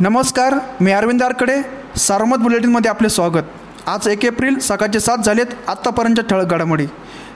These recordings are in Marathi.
नमस्कार मी अरविंद आरकडे. सारमत बुलेटिनमध्ये आपले स्वागत. आज एक एप्रिल सकाळचे सात झालेत आत्तापर्यंतच्या ठळक घडामोडी.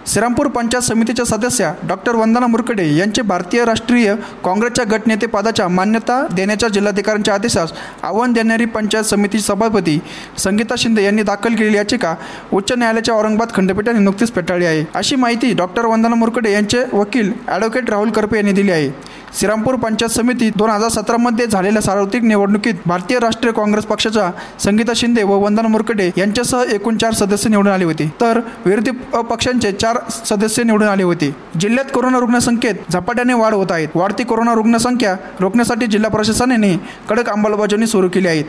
श्रीरामपूर पंचायत समितीच्या सदस्या डॉक्टर वंदना मुरकडे यांचे भारतीय राष्ट्रीय काँग्रेसच्या गटनेतेपदाच्या मान्यता देण्याच्या जिल्हाधिकाऱ्यांच्या आदेशास आव्हान देणारी पंचायत समिती सभापती संगीता शिंदे यांनी दाखल केलेली याचिका उच्च न्यायालयाच्या औरंगाबाद खंडपीठाने नुकतीच फेटाळली आहे. अशी माहिती डॉक्टर वंदना मुरकडे यांचे वकील ॲडव्होकेट राहुल करपे यांनी दिली आहे. श्रीरामपूर पंचायत समिती दोन हजार सतरामध्ये झालेल्या सार्वत्रिक निवडणुकीत भारतीय राष्ट्रीय काँग्रेस पक्षाच्या संगीता शिंदे व वंदना मुरकडे यांच्यासह एकूण चार सदस्य निवडून आले होते. तर विरोधी पक्षांचे चार सदस्य निवडून आले होते. जिल्ह्यात कोरोना रुग्णसंख्येत झपाट्याने वाढ होत आहेत वाढती कोरोना रुग्णसंख्या रोखण्यासाठी जिल्हा प्रशासनाने कडक अंमलबजावणी सुरू केली आहे.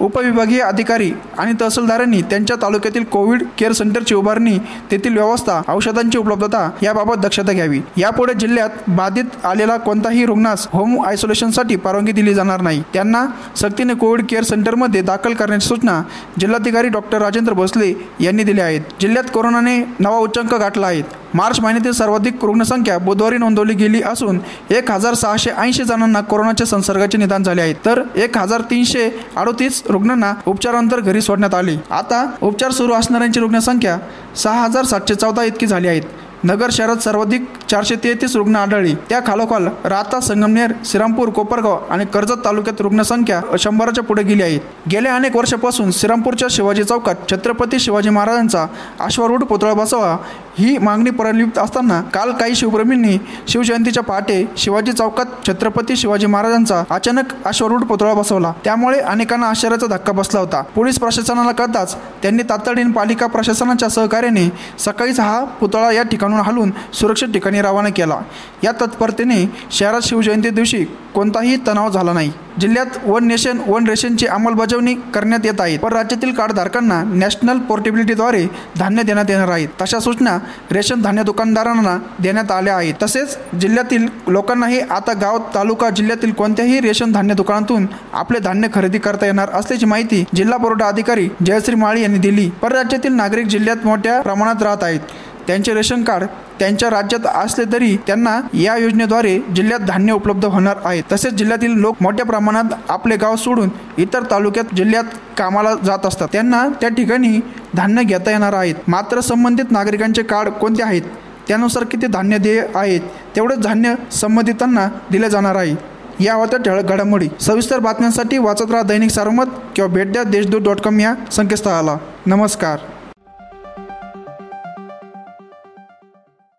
उपविभागीय अधिकारी आणि तहसीलदारांनी त्यांच्या तालुक्यातील कोविड केअर सेंटरची उभारणी तेथील व्यवस्था औषधांची उपलब्धता याबाबत दक्षता घ्यावी. यापुढे जिल्ह्यात बाधित आलेला कोणताही रुग्णास होम आयसोलेशनसाठी परवानगी दिली जाणार नाही. त्यांना सक्तीने कोविड केअर सेंटरमध्ये दाखल करण्याची सूचना जिल्हाधिकारी डॉक्टर राजेंद्र भोसले यांनी दिल्या आहेत जिल्ह्यात कोरोनाने नवा उच्चांक गाठला आहे. मार्च महिन्यातील सर्वाधिक रुग्णसंख्या बुधवारी नोंदवली गेली असून एक हजार सहाशे ऐंशी जणांना कोरोनाच्या संसर्गाचे निदान झाले आहे. तर एक हजार तीनशे अडोतीस रुग्णांना उपचारानंतर घरी सोडण्यात आली. आता उपचार सुरू असणाऱ्यांची रुग्णसंख्या सहा हजार सातशे चौदा इतकी झाली आहेत नगर शहरात सर्वाधिक चारशे तेहतीस रुग्ण आढळली. त्या खालोखाल राता संगमनेर श्रीरामपूर कोपरगाव आणि कर्जत तालुक्यात रुग्णसंख्या शंभराच्या पुढे गेली आहे. गेल्या अनेक वर्षापासून श्रीरामपूरच्या शिवाजी चौकात छत्रपती शिवाजी महाराजांचा अश्वारूढ पुतळा बसवा ही मागणी प्रलिप्त असताना काल काही शिवप्रेमींनी शिवजयंतीच्या पहाटे शिवाजी चौकात छत्रपती शिवाजी महाराजांचा अचानक अश्वारूढ पुतळा बसवला. त्यामुळे अनेकांना आश्चर्याचा धक्का बसला होता. पोलीस प्रशासनाला कळताच त्यांनी तातडीने पालिका प्रशासनाच्या सहकार्याने सकाळीच हा पुतळा या ठिकाणून हलून सुरक्षित ठिकाणी रवाना केला. या तत्परतेने शहरात शिवजयंती दिवशी कोणताही तणाव झाला नाही. जिल्ह्यात वन नेशन वन रेशनची अंमलबजावणी करण्यात येत आहे. पण राज्यातील कार्डधारकांना नॅशनल पोर्टेबिलिटीद्वारे धान्य देण्यात येणार आहे. तशा सूचना रेशन धान्य दुकानदारांना देण्यात आल्या आहेत. तसेच जिल्ह्यातील लोकांनाही आता गाव तालुका जिल्ह्यातील कोणत्याही रेशन धान्य दुकानातून आपले धान्य खरेदी करता येणार असल्याची माहिती जिल्हा पुरवठा अधिकारी जयश्री माळी यांनी दिली. पर राज्यातील नागरिक जिल्ह्यात मोठ्या प्रमाणात राहत आहेत. त्यांचे रेशन कार्ड त्यांच्या राज्यात असले तरी त्यांना या योजनेद्वारे जिल्ह्यात धान्य उपलब्ध होणार आहे. तसेच जिल्ह्यातील लोक मोठ्या प्रमाणात आपले गाव सोडून इतर तालुक्यात जिल्ह्यात कामाला जात असतात. त्यांना त्या ठिकाणी धान्य घेता येणार आहेत. मात्र संबंधित नागरिकांचे कार्ड कोणते आहेत? त्यानुसार किती धान्य देय आहेत? तेवढेच धान्य संबंधितांना दिले जाणार आहे. या होत्या ठळक घडामोडी. सविस्तर बातम्यांसाठी वाचत राहा दैनिक सारमत किंवा भेट द्या देशदूत डॉट कॉम या संकेतस्थळाला. नमस्कार.